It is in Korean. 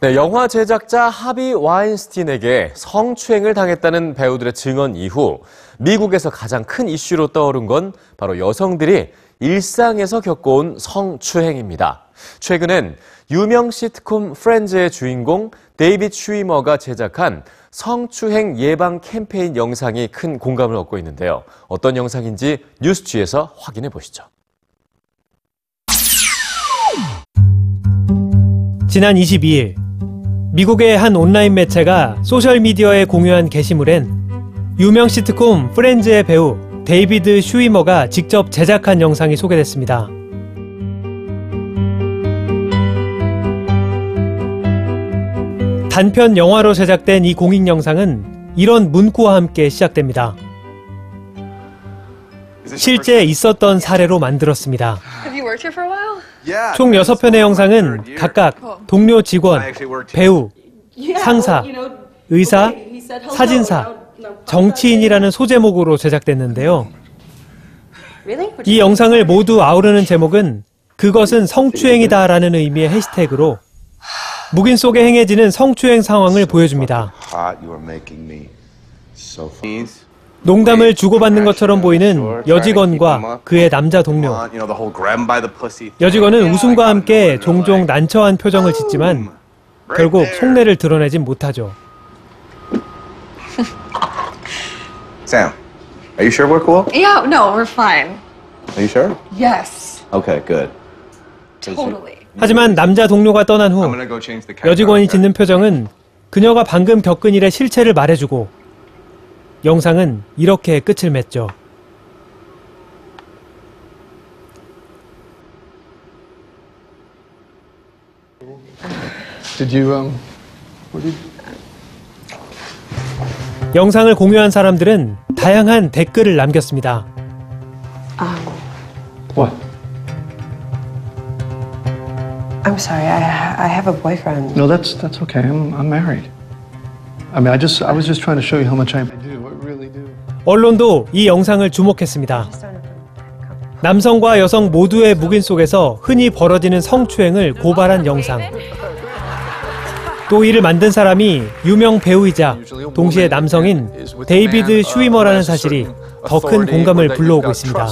네, 영화 제작자 하비 와인스틴에게 성추행을 당했다는 배우들의 증언 이후 미국에서 가장 큰 이슈로 떠오른 건 바로 여성들이 일상에서 겪어온 성추행입니다. 최근엔 유명 시트콤 프렌즈의 주인공 데이빗 슈이머가 제작한 성추행 예방 캠페인 영상이 큰 공감을 얻고 있는데요. 어떤 영상인지 뉴스취에서 확인해 보시죠. 지난 22일 미국의 한 온라인 매체가 소셜미디어에 공유한 게시물엔 유명 시트콤 Friends의 배우 데이비드 슈이머가 직접 제작한 영상이 소개됐습니다. 단편 영화로 제작된 이 공익 영상은 이런 문구와 함께 시작됩니다. 실제 있었던 사례로 만들었습니다. 총 6편의 영상은 각각 동료 직원, 배우, 상사, 의사, 사진사, 정치인이라는 소제목으로 제작됐는데요. 이 영상을 모두 아우르는 제목은 그것은 성추행이다라는 의미의 해시태그로 묵인 속에 행해지는 성추행 상황을 보여줍니다. 농담을 주고받는 것처럼 보이는 여직원과 그의 남자 동료. 여직원은 웃음과 함께 종종 난처한 표정을 짓지만 결국 속내를 드러내진 못하죠. Sam, are you sure we're cool? Yeah, no, we're fine. Are you sure? Yes, Okay, good. totally. 하지만 남자 동료가 떠난 후. 여직원이 짓는 표정은 그녀가 방금 겪은 일의 실체를 말해주고 영상은 이렇게 끝을 맺죠. Did you, um, what did, 영상을 공유한 사람들은 다양한 댓글을 남겼습니다. what? I'm sorry, I, I have a boyfriend. No, that's, that's okay. I'm, I'm married. I mean, I just, I was just trying to show you how much I do. I really do. 언론도 이 영상을 주목했습니다. 남성과 여성 모두의 묵인 속에서 흔히 벌어지는 성추행을 고발한 영상. 또 이를 만든 사람이 유명 배우이자 동시에 남성인 데이비드 슈이머라는 사실이 더 큰 공감을 불러오고 있습니다.